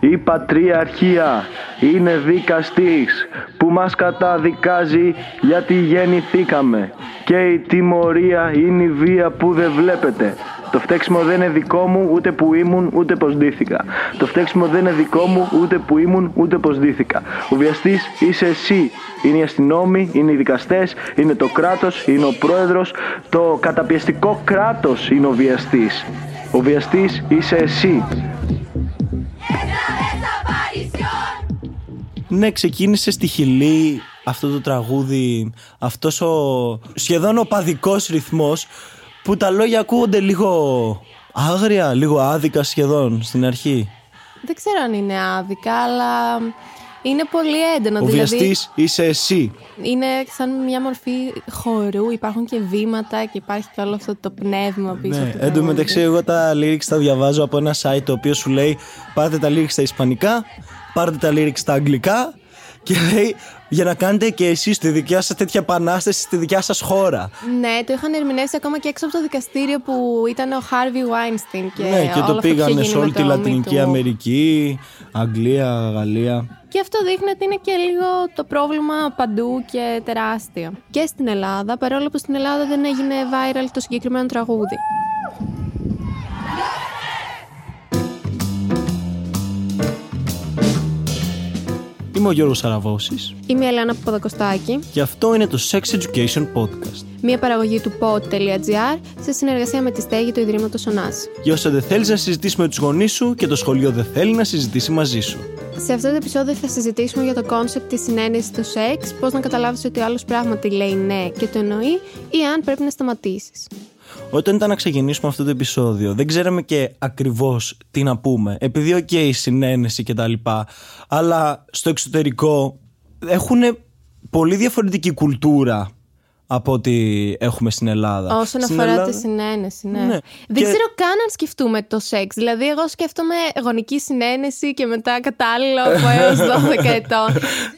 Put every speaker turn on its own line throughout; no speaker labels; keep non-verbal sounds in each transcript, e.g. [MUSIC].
Η πατριαρχία είναι δικαστής που μας καταδικάζει γιατί γεννηθήκαμε και η τιμωρία είναι η βία που δεν βλέπετε. Το φταίξιμο δεν είναι δικό μου ούτε που ήμουν ούτε πως ντύθηκα. Το φταίξιμο δεν είναι δικό μου ούτε που ήμουν ούτε πως ντύθηκα. Ο βιαστής είσαι εσύ. Είναι οι αστυνόμοι, είναι οι δικαστές, είναι το κράτος, είναι ο πρόεδρος. Το καταπιεστικό κράτος είναι ο βιαστής. Ο βιαστής είσαι εσύ.
es la desaparición.
Ναι, ξεκίνησε στη Χιλή αυτό το τραγούδι, αυτός ο σχεδόν οπαδικός ρυθμός που τα λόγια ακούγονται λίγο άγρια, λίγο άδικα σχεδόν στην αρχή.
Δεν ξέρω αν είναι άδικα, αλλά είναι πολύ έντονο.
Ο
δηλαδή,
βιαστής είσαι εσύ.
είναι σαν μια μορφή χορού, υπάρχουν και βήματα και υπάρχει και όλο αυτό το πνεύμα πίσω.
Ναι,
από το
εν τω
τραγούδι.
μεταξύ εγώ τα lyrics τα διαβάζω από ένα site το οποίο σου λέει πάρτε τα lyrics στα ισπανικά, πάρτε τα lyrics στα αγγλικά και λέει για να κάνετε και εσείς τη δικιά σας τέτοια επανάσταση στη δικιά σας χώρα.
Ναι, το είχαν ερμηνεύσει ακόμα και έξω από το δικαστήριο που ήταν ο Χάρβι Weinstein και,
ναι, και
όλο
το
αυτό που είχε
πήγανε
γίνει
σε
με
όλη
το
τη
Me
Λατινική
Too.
Αμερική, Αγγλία, Γαλλία.
Και αυτό δείχνει ότι είναι και λίγο το πρόβλημα παντού και τεράστιο. Και στην Ελλάδα, παρόλο που στην Ελλάδα δεν έγινε viral το συγκεκριμένο τραγούδι.
Είμαι ο Γιώργος Σαραβώσης
Είμαι η Ελένα Παπαδοκοστάκη,
και αυτό είναι το Sex Education Podcast.
μια παραγωγή του pod.gr σε συνεργασία με τη στέγη του Ιδρύματος Ωνάση.
Για όσα δεν θέλεις να συζητήσεις με τους γονείς σου και το σχολείο δεν θέλει να συζητήσει μαζί σου.
Σε αυτό το επεισόδιο θα συζητήσουμε για το concept της συναίνεσης στο σεξ, πώς να καταλάβεις ότι ο άλλος πράγματι λέει ναι και το εννοεί ή αν πρέπει να σταματήσεις.
Όταν ήταν να ξεκινήσουμε αυτό το επεισόδιο, δεν ξέραμε και ακριβώς τι να πούμε. Επειδή, οκ, η συναίνεση και τα λοιπά, αλλά στο εξωτερικό έχουν πολύ διαφορετική κουλτούρα από ό,τι έχουμε στην Ελλάδα.
Όσον
Στην
αφορά
Ελλάδα-
τη συνένεση, ναι.
Ναι.
Δεν
Και-
ξέρω καν αν σκεφτούμε το σεξ. Δηλαδή, εγώ σκέφτομαι γονική συνένεση και μετά κατάλληλο από έως [LAUGHS] 12 ετών.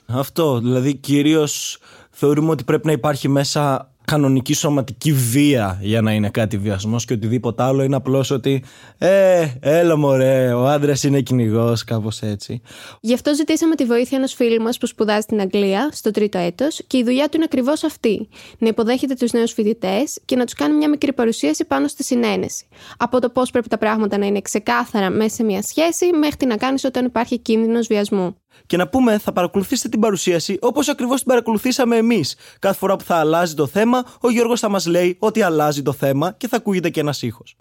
Αυτό, δηλαδή κυρίως θεωρούμε ότι πρέπει να υπάρχει μέσα κανονική σωματική βία για να είναι κάτι βιασμός και οτιδήποτε άλλο είναι απλώς ότι «Ε, έλα μωρέ, ο άντρας είναι κυνηγός, κάπως έτσι».
Γι' αυτό ζητήσαμε τη βοήθεια ενός φίλου μας που σπουδάζει στην Αγγλία, στο τρίτο έτος, και η δουλειά του είναι ακριβώς αυτή. Να υποδέχεται τους νέους φοιτητές και να τους κάνει μια μικρή παρουσίαση πάνω στη συνένεση. Από το πώς πρέπει τα πράγματα να είναι ξεκάθαρα μέσα σε μια σχέση, μέχρι τι να κάνεις όταν υπάρχει κίνδυνος βιασμού.
Και να πούμε, θα παρακολουθήσετε την παρουσίαση όπως ακριβώς την παρακολουθήσαμε εμείς. Κάθε φορά που θα αλλάζει το θέμα, ο Γιώργος θα μας λέει ότι αλλάζει το θέμα και θα ακούγεται και ένας ήχος.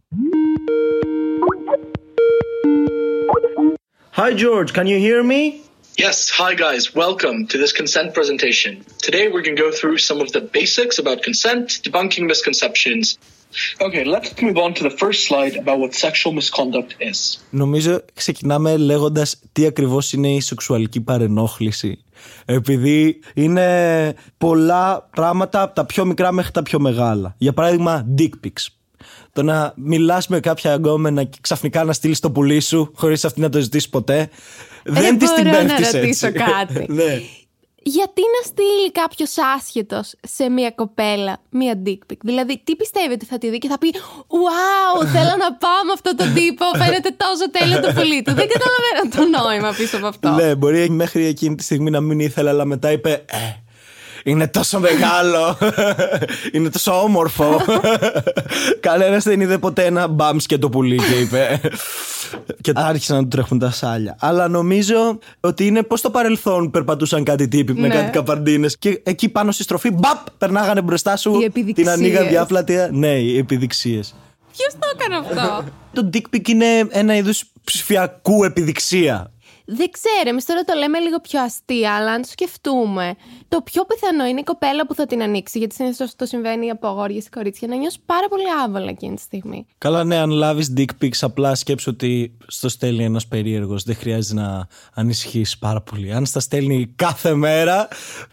Hi George, can you hear me?
Yes, hi guys, welcome to this consent presentation. Today we're going to go through some of the basics about consent, debunking misconceptions. Okay, let's move on to the first slide about what sexual misconduct is.
Νομίζω ξεκινάμε λέγοντας τι ακριβώς είναι η σεξουαλική παρενόχληση. Επειδή είναι πολλά πράγματα από τα πιο μικρά μέχρι τα πιο μεγάλα. Για παράδειγμα, dick pics. Το να μιλάς με κάποια αγκόμενα και ξαφνικά να στείλεις το πουλί σου χωρίς αυτή να το ζητήσεις ποτέ. δεν της την
Ε, μπορώ να
πέφτεις
ρωτήσω
έτσι.
κάτι. [LAUGHS]
ναι.
Γιατί να στείλει κάποιος άσχετος σε μια κοπέλα μία dick pic; Δηλαδή, τι πιστεύει ότι θα τη δει και θα πει Wow, θέλω να πάω με αυτόν τον τύπο. Φαίνεται τόσο τέλειο το πουλί του. Δεν καταλαβαίνω το νόημα πίσω από αυτό.
Ναι, μπορεί μέχρι εκείνη τη στιγμή να μην ήθελε, αλλά μετά είπε Ε, είναι τόσο μεγάλο. [LAUGHS] είναι τόσο όμορφο. [LAUGHS] Κανένας δεν είδε ποτέ ένα μπαμς και το πουλί και είπε. και άρχισαν να του τρέχουν τα σάλια. Αλλά νομίζω ότι είναι πώ στο παρελθόν περπατούσαν κάτι τύποι με
Ναι.
κάτι καπαρντίνες και εκεί πάνω στη στροφή, μπαπ, περνάγανε μπροστά σου.
Οι επιδειξίες.
την ανοίγαν διάπλατη. Ναι, οι επιδειξίε.
Ποιος το έκανε αυτό; [LAUGHS]
Το dick pic είναι ένα είδους ψηφιακού επιδειξία.
Δεν ξέρω, εμείς τώρα το λέμε λίγο πιο αστεία, αλλά αν το σκεφτούμε, το πιο πιθανό είναι η κοπέλα που θα την ανοίξει, γιατί συνήθως αυτό συμβαίνει από αγόρια ή κορίτσια, να νιώσεις πάρα πολύ άβολα εκείνη τη στιγμή.
Καλά, ναι, αν λάβεις dick pics, απλά σκέψου ότι στο στέλνει ένας περίεργος. Δεν χρειάζεται να ανησυχήσει πάρα πολύ. Αν στα στέλνει κάθε μέρα,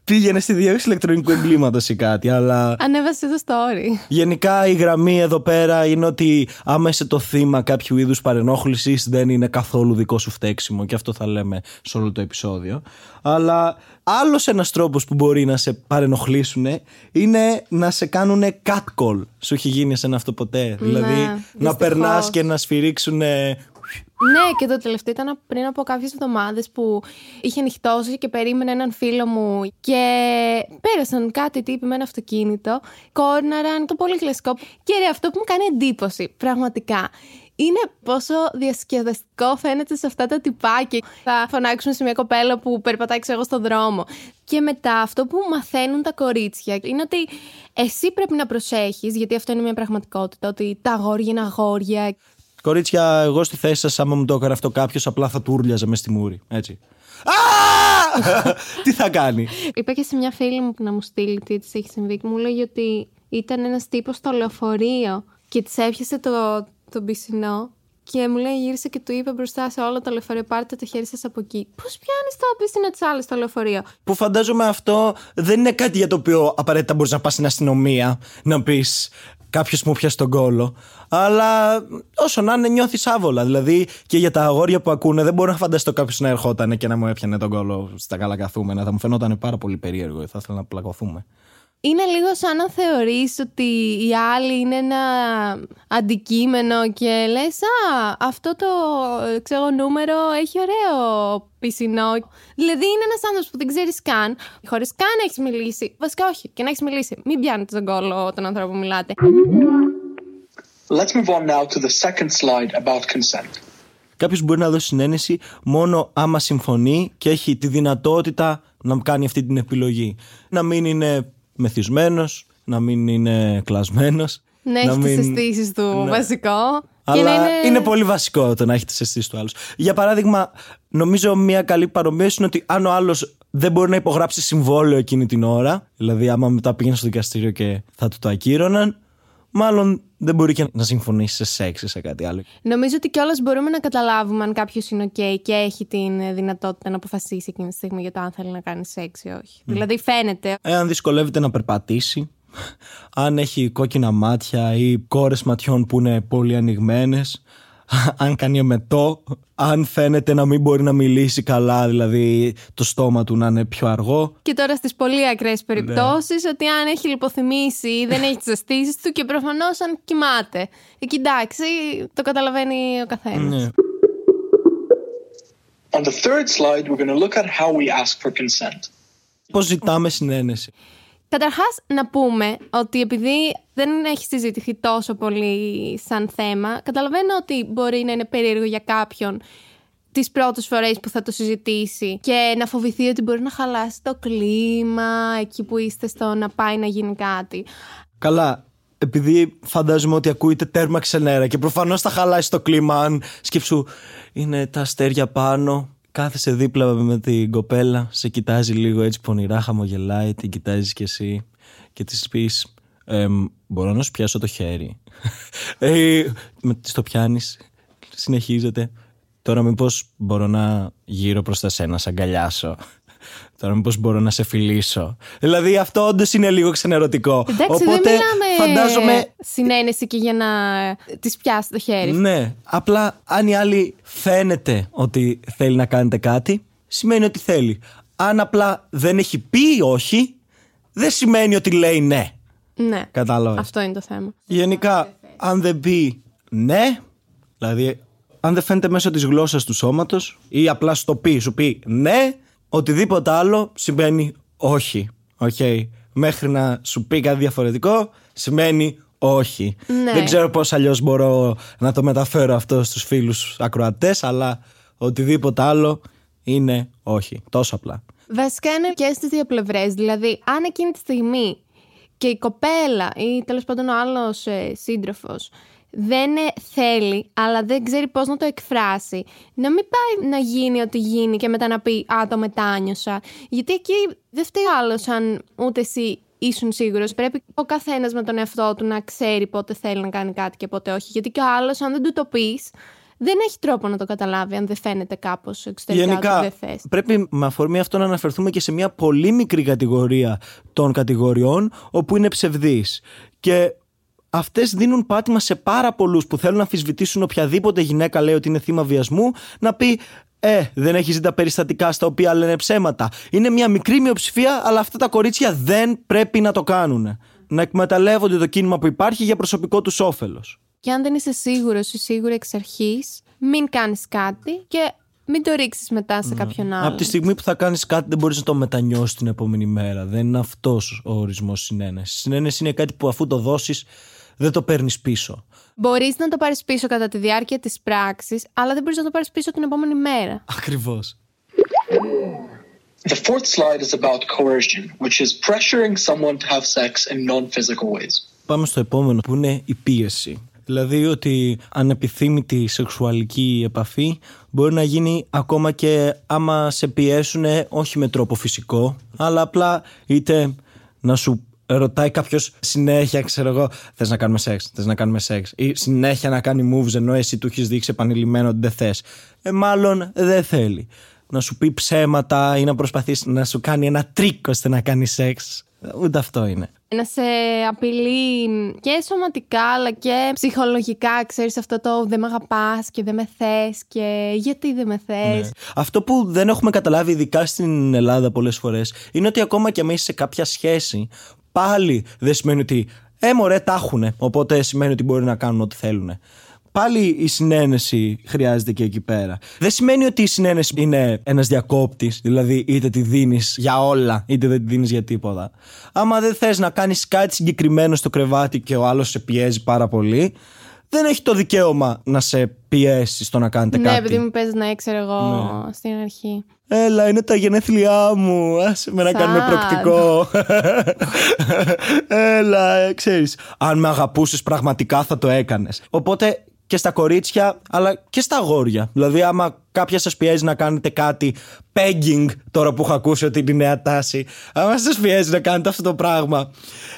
πήγαινε στη διεύθυνση ηλεκτρονικού εγκλήματος ή κάτι. Αλλά
Ανέβασε το story.
γενικά η γραμμή εδώ πέρα είναι ότι άμα είσαι το θύμα κάποιου είδους παρενόχλησης, δεν είναι καθόλου δικό σου φταίξιμο. Και αυτό θα λέμε σε όλο το επεισόδιο. Αλλά άλλος ένας τρόπος που μπορεί να σε παρενοχλήσουν είναι να σε κάνουν catcall. Σου έχει γίνει εσένα αυτό ποτέ; δηλαδή να
δυστυχώς.
περνάς και να σφυρίξουν.
Ναι, και το τελευταίο ήταν πριν από κάποιες εβδομάδες που είχε νυχτώσει και περίμενε έναν φίλο μου και πέρασαν κάτι τύποι με ένα αυτοκίνητο, κόρναραν το πολύ κλασικό. Και ρε, αυτό που μου κάνει εντύπωση, πραγματικά, είναι πόσο διασκεδαστικό φαίνεται σε αυτά τα τυπάκια. Θα φωνάξουν σε μια κοπέλα που περπατάει ξέρω, στον δρόμο. Και μετά αυτό που μαθαίνουν τα κορίτσια είναι ότι εσύ πρέπει να προσέχεις, γιατί αυτό είναι μια πραγματικότητα, ότι τα αγόρια είναι αγόρια
Κορίτσια, εγώ στη θέση σας, άμα μου το έκανε αυτό κάποιος, απλά θα του ούρλιαζε μες στη μούρη. Έτσι. Α! [LAUGHS] Τι θα κάνει;
Είπα και σε μια φίλη μου που να μου στείλει τι της έχει συμβεί και μου λέγει ότι ήταν ένας τύπος στο λεωφορείο και της έπιασε το, το πισινό και μου λέει γύρισε και του είπε μπροστά σε όλο το λεωφορείο πάρτε το χέρι σας από εκεί. Πώς πιάνεις το πισινό της άλλης στο λεωφορείο;
Που φαντάζομαι αυτό δεν είναι κάτι για το οποίο απαραίτητα μπορείς να πας στην αστυνομία να πεις κάποιος μου πιάσει τον κόλο. Αλλά όσο να είναι, νιώθεις άβολα. Δηλαδή και για τα αγόρια που ακούνε, δεν μπορώ να φανταστώ κάποιος να ερχόταν και να μου έπιανε τον κόλο στα καλά καθούμενα. Θα μου φαινόταν πάρα πολύ περίεργο. Θα ήθελα να πλακωθούμε.
Είναι λίγο σαν να θεωρείς ότι η άλλη είναι ένα αντικείμενο και λες «Α, αυτό το ε, ξέρω, νούμερο έχει ωραίο πισινό». Δηλαδή είναι ένας άνθρωπος που δεν ξέρεις καν, χωρίς καν να έχεις μιλήσει. Βασικά όχι, και να έχεις μιλήσει. Μην πιάνετε τον κόλλο τον άνθρωπο που μιλάτε.
Let's move on now to the second slide about consent.
Κάποιος μπορεί να δώσει συνένεση μόνο άμα συμφωνεί και έχει τη δυνατότητα να κάνει αυτή την επιλογή. Να μην είναι μεθυσμένος, να μην είναι κλασμένος.
Να έχεις τις αισθήσεις του βασικό.
Αλλά
και να
είναι...
είναι...
πολύ βασικό το να έχεις τις αισθήσεις του άλλου. Για παράδειγμα, νομίζω μια καλή παρομοίωση είναι ότι αν ο άλλος δεν μπορεί να υπογράψει συμβόλαιο εκείνη την ώρα, δηλαδή άμα μετά πήγαινε στο δικαστήριο και θα του το ακύρωναν, μάλλον δεν μπορεί και να συμφωνήσει σε σεξ ή σε κάτι άλλο.
Νομίζω ότι κιόλας μπορούμε να καταλάβουμε αν κάποιος είναι OK και έχει την δυνατότητα να αποφασίσει εκείνη τη στιγμή για το αν θέλει να κάνει σεξ ή όχι. Δηλαδή φαίνεται.
Εάν δυσκολεύεται να περπατήσει, αν έχει κόκκινα μάτια ή κόρες ματιών που είναι πολύ ανοιγμένε, [LAUGHS] αν κάνει εμετό, αν φαίνεται να μην μπορεί να μιλήσει καλά, δηλαδή το στόμα του να είναι πιο αργό.
Και τώρα στις πολύ ακραίες περιπτώσεις ότι αν έχει λιποθυμήσει ή δεν έχει τις αισθήσεις του και προφανώς αν κοιμάται. Εκεί εντάξει, το καταλαβαίνει ο καθένας.
Ναι.
On the third slide, we're going to look at how we ask for consent.
Πώς ζητάμε συνένεση.
Καταρχάς, να πούμε ότι επειδή δεν έχει συζητηθεί τόσο πολύ σαν θέμα, καταλαβαίνω ότι μπορεί να είναι περίεργο για κάποιον τις πρώτες φορές που θα το συζητήσει και να φοβηθεί ότι μπορεί να χαλάσει το κλίμα εκεί που είστε στο να πάει να γίνει κάτι.
Καλά, επειδή φαντάζομαι ότι ακούγεται τέρμα ξενέρα και προφανώς θα χαλάσει το κλίμα αν σκέψου είναι τα αστέρια πάνω κάθεσαι δίπλα με την κοπέλα σε κοιτάζει λίγο έτσι πονηρά χαμογελάει την κοιτάζεις κι εσύ και της πεις «Εμ, μπορώ να σου πιάσω το χέρι [LAUGHS] ε, με, της το πιάνεις συνεχίζεται. Τώρα μήπως μπορώ να γύρω προς τα σένα σε αγκαλιάσω Τώρα μήπως μπορώ να σε φιλήσω. Δηλαδή αυτό όντως είναι λίγο ξενερωτικό.
Εντάξει,
Οπότε
δεν μιλάμε
φαντάζομαι.
συνένεση και για να τη πιάσει το χέρι.
Ναι, απλά αν η άλλη φαίνεται ότι θέλει να κάνετε κάτι, σημαίνει ότι θέλει. Αν απλά δεν έχει πει όχι, δεν σημαίνει ότι λέει ναι.
Ναι.
Κατάλαβες.
Αυτό είναι το θέμα.
Γενικά, αν δεν πει ναι, δηλαδή αν δεν φαίνεται μέσω της γλώσσας του σώματος ή απλά στο πει, σου πει ναι, οτιδήποτε άλλο σημαίνει όχι. Okay. Μέχρι να σου πει κάτι διαφορετικό σημαίνει όχι.
Ναι.
Δεν ξέρω πώς αλλιώς μπορώ να το μεταφέρω αυτό στους φίλους ακροατές, αλλά οτιδήποτε άλλο είναι όχι. Τόσο απλά.
Βασικά είναι και στις δύο πλευρές. Δηλαδή, αν εκείνη τη στιγμή και η κοπέλα ή τέλος πάντων ο άλλος ε, σύντροφος δεν ε, θέλει, αλλά δεν ξέρει πώς να το εκφράσει, να μην πάει να γίνει ό,τι γίνει και μετά να πει «Α, το μετάνιωσα». Γιατί εκεί δεν φταίει ο άλλος αν ούτε εσύ ήσουν σίγουρος. Πρέπει ο καθένας με τον εαυτό του να ξέρει πότε θέλει να κάνει κάτι και πότε όχι. Γιατί και ο άλλος αν δεν του το πεις, δεν έχει τρόπο να το καταλάβει αν δεν φαίνεται κάπως εξωτερικά ότι
Γενικά,
δεν θες.
πρέπει με αφορμή αυτό να αναφερθούμε και σε μια πολύ μικρή κατηγορία των κατηγοριών όπου είναι ψευδείς. Και αυτές δίνουν πάτημα σε πάρα πολλούς που θέλουν να αμφισβητήσουν οποιαδήποτε γυναίκα λέει ότι είναι θύμα βιασμού να πει Ε, δεν έχεις δει τα περιστατικά στα οποία λένε ψέματα. Είναι μια μικρή μειοψηφία, αλλά αυτά τα κορίτσια δεν πρέπει να το κάνουν. Να εκμεταλλεύονται το κίνημα που υπάρχει για προσωπικό τους όφελος.
Και αν δεν είσαι σίγουρος ή σίγουρη εξ αρχής, μην κάνεις κάτι και μην το ρίξεις μετά σε κάποιον άλλον.
Από τη στιγμή που θα κάνεις κάτι, δεν μπορείς να το μετανιώσεις την επόμενη μέρα. Δεν είναι αυτός ο ορισμός συνένεσης. Συνένεση είναι κάτι που αφού το δώσεις, δεν το παίρνεις πίσω.
Μπορείς να το πάρεις πίσω κατά τη διάρκεια της πράξης, αλλά δεν μπορείς να το πάρεις πίσω την επόμενη μέρα.
Ακριβώς.
The fourth slide is about coercion, which is pressuring someone to have sex in non physical ways.
Πάμε στο επόμενο που είναι η πίεση. Δηλαδή ότι ανεπιθύμητη σεξουαλική επαφή μπορεί να γίνει ακόμα και άμα σε πιέσουν όχι με τρόπο φυσικό, αλλά απλά είτε να σου ρωτάει κάποιος συνέχεια, ξέρω εγώ, θες να κάνουμε σεξ, θες να κάνουμε σεξ. Ή συνέχεια να κάνει moves ενώ εσύ του έχεις δείξει επανειλημμένα ότι δεν θες. Ε, μάλλον δεν θέλει. Να σου πει ψέματα ή να προσπαθήσει να σου κάνει ένα τρικ ώστε να κάνει σεξ. Ούτε αυτό είναι.
Να σε απειλεί και σωματικά αλλά και ψυχολογικά, ξέρεις αυτό το δεν με αγαπάς και δεν με θες και γιατί δεν με θες;
Ναι. Αυτό που δεν έχουμε καταλάβει ειδικά στην Ελλάδα πολλές φορές είναι ότι ακόμα και μέσα σε κάποια σχέση πάλι δεν σημαίνει ότι ε μωρέ τα έχουνε, οπότε σημαίνει ότι μπορεί να κάνουν ό,τι θέλουν. Πάλι η συνένεση χρειάζεται και εκεί πέρα. Δεν σημαίνει ότι η συνένεση είναι ένας διακόπτης, δηλαδή είτε τη δίνεις για όλα, είτε δεν τη δίνεις για τίποτα. Άμα δεν θες να κάνεις κάτι συγκεκριμένο στο κρεβάτι και ο άλλος σε πιέζει πάρα πολύ, δεν έχει το δικαίωμα να σε πιέσει στο να κάνετε
Ναι,
κάτι.
επειδή μου παίζεις να ήξερα εγώ στην αρχή.
Έλα, είναι τα γενέθλιά μου. Άσε με να
Sad.
κάνουμε προκτικό. [LAUGHS] Έλα, ε, ξέρεις. Αν με αγαπούσες πραγματικά θα το έκανες. Οπότε και στα κορίτσια, αλλά και στα αγόρια. Δηλαδή, άμα κάποια σας πιέζει να κάνετε κάτι pegging, τώρα που έχω ακούσει ότι είναι η νέα τάση, άμα σας πιέζει να κάνετε αυτό το πράγμα,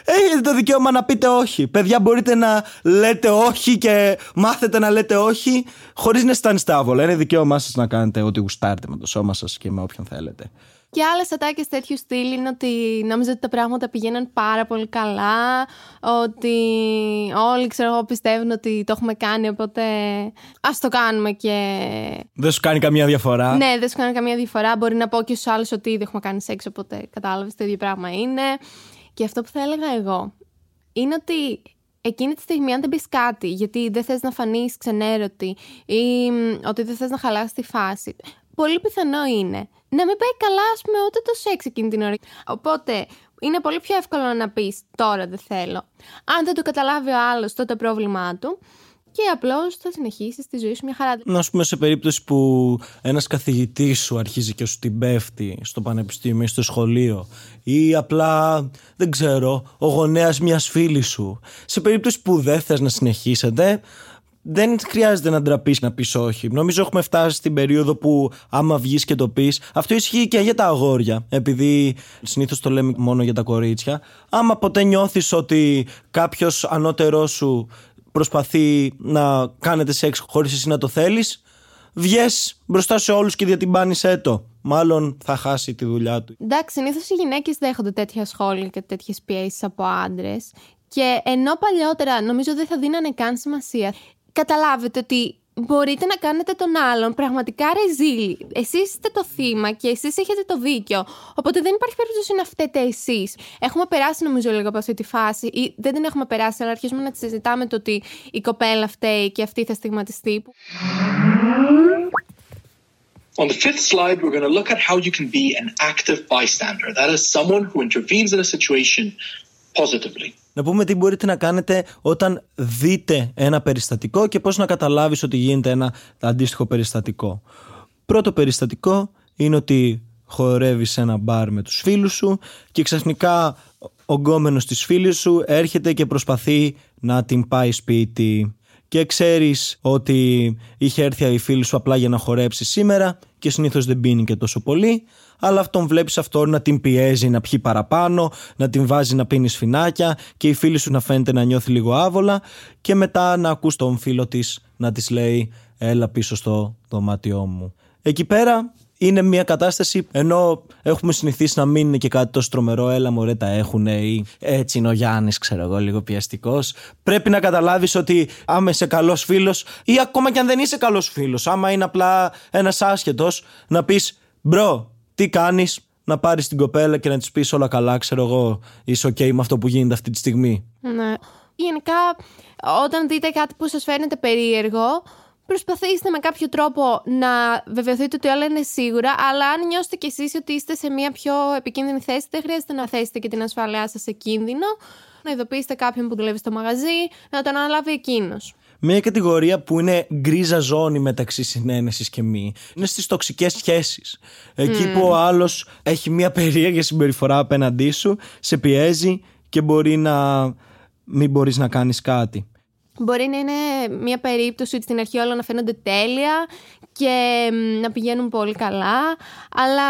έχετε το δικαίωμα να πείτε όχι. Παιδιά, μπορείτε να λέτε όχι και μάθετε να λέτε όχι χωρίς να αισθάνεστε άβολα. Είναι δικαίωμά σας να κάνετε ό,τι γουστάρετε με το σώμα σας και με όποιον θέλετε.
Και άλλες ατάκες τέτοιου στυλ είναι ότι νόμιζα ότι τα πράγματα πηγαίναν πάρα πολύ καλά. Ότι όλοι ξέρω εγώ πιστεύουν ότι το έχουμε κάνει, οπότε ας το κάνουμε και.
Δεν σου κάνει καμία διαφορά.
Ναι, δεν σου κάνει καμία διαφορά. Μπορεί να πω και στους άλλους ότι ήδη έχουμε κάνει σεξ, οπότε κατάλαβες το ίδιο πράγμα είναι. Και αυτό που θα έλεγα εγώ είναι ότι εκείνη τη στιγμή, αν δεν πεις κάτι, γιατί δεν θες να φανείς ξενέρωτη ή μ, ότι δεν θες να χαλάσει τη φάση, πολύ πιθανό είναι να μην πάει καλά, ας πούμε, ούτε το σεξ εκείνη την ώρα. Οπότε είναι πολύ πιο εύκολο να πεις τώρα δεν θέλω. Αν δεν το καταλάβει ο άλλος, τότε πρόβλημά του. Και απλώς θα συνεχίσεις τη ζωή σου μια χαρά.
Να πούμε σε περίπτωση που ένας καθηγητής σου αρχίζει και σου την πέφτει στο πανεπιστήμιο ή στο σχολείο ή απλά, δεν ξέρω, ο γονέας μιας φίλης σου. Σε περίπτωση που δεν θες να συνεχίσετε, δεν χρειάζεται να ντραπείς να πεις όχι. Νομίζω έχουμε φτάσει στην περίοδο που άμα βγεις και το πεις. Αυτό ισχύει και για τα αγόρια. Επειδή συνήθως το λέμε μόνο για τα κορίτσια. Άμα ποτέ νιώθεις ότι κάποιος ανώτερός σου προσπαθεί να κάνετε σεξ χωρίς εσύ να το θέλεις, βγες μπροστά σε όλους και διατυμπάνισέ το. Μάλλον θα χάσει τη δουλειά του.
Εντάξει, συνήθως οι γυναίκες δέχονται τέτοια σχόλια και τέτοιες πιέσεις από άντρες. Και ενώ παλιότερα νομίζω δεν θα δίνανε καν σημασία, καταλάβετε ότι μπορείτε να κάνετε τον άλλον πραγματικά ρεζίλη. Εσείς είστε το θύμα και εσείς έχετε το δίκιο. Οπότε δεν υπάρχει περίπτωση να φταίτε εσείς. Έχουμε περάσει νομίζω λίγο από αυτή τη φάση, ή δεν την έχουμε περάσει, αλλά αρχίζουμε να τη συζητάμε το ότι η κοπέλα φταίει και αυτή θα στιγματιστεί.
On the fifth slide, we're going to look at how you can be an active bystander. That is someone who intervenes in a situation positively.
Να πούμε τι μπορείτε να κάνετε όταν δείτε ένα περιστατικό και πώς να καταλάβεις ότι γίνεται ένα αντίστοιχο περιστατικό. Πρώτο περιστατικό είναι ότι χορεύεις σε ένα μπαρ με τους φίλους σου και ξαφνικά ο γκόμενος της φίλης σου έρχεται και προσπαθεί να την πάει σπίτι και ξέρεις ότι είχε έρθει η φίλη σου απλά για να χορέψει σήμερα και συνήθως δεν πίνει και τόσο πολύ αλλά αυτόν βλέπεις αυτό να την πιέζει να πιει παραπάνω, να την βάζει να πίνει σφινάκια και η φίλη σου να φαίνεται να νιώθει λίγο άβολα και μετά να ακούς τον φίλο της να της λέει έλα πίσω στο δωμάτιό μου. Εκεί πέρα είναι μια κατάσταση ενώ έχουμε συνηθίσει να μην είναι και κάτι τόσο τρομερό. Έλα, μωρέ, τα έχουν ή έτσι είναι ο Γιάννης, ξέρω εγώ, λίγο πιαστικός. Πρέπει να καταλάβεις ότι άμα είσαι καλός φίλος ή ακόμα και αν δεν είσαι καλός φίλος, άμα είναι απλά ένας άσχετος, να πεις bro, τι κάνεις, να πάρεις την κοπέλα και να της πεις όλα καλά, ξέρω εγώ, είσαι OK με αυτό που γίνεται αυτή τη στιγμή.
Ναι. Γενικά, όταν δείτε κάτι που σας φαίνεται περίεργο, προσπαθήστε με κάποιο τρόπο να βεβαιωθείτε ότι όλα είναι σίγουρα, αλλά αν νιώσετε κι εσείς ότι είστε σε μια πιο επικίνδυνη θέση, δεν χρειάζεται να θέσετε και την ασφαλειά σας σε κίνδυνο, να ειδοποιήσετε κάποιον που δουλεύει στο μαγαζί, να τον αναλάβει εκείνος.
Μια κατηγορία που είναι γκρίζα ζώνη μεταξύ συνένεσης και μη είναι στις τοξικές σχέσεις. Εκεί που ο άλλος έχει μια περίεργη συμπεριφορά απέναντί σου, σε πιέζει και μπορεί να μην μπορείς να κάνεις κάτι.
Μπορεί να είναι μια περίπτωση ότι στην αρχή όλα να φαίνονται τέλεια και μ, να πηγαίνουν πολύ καλά, αλλά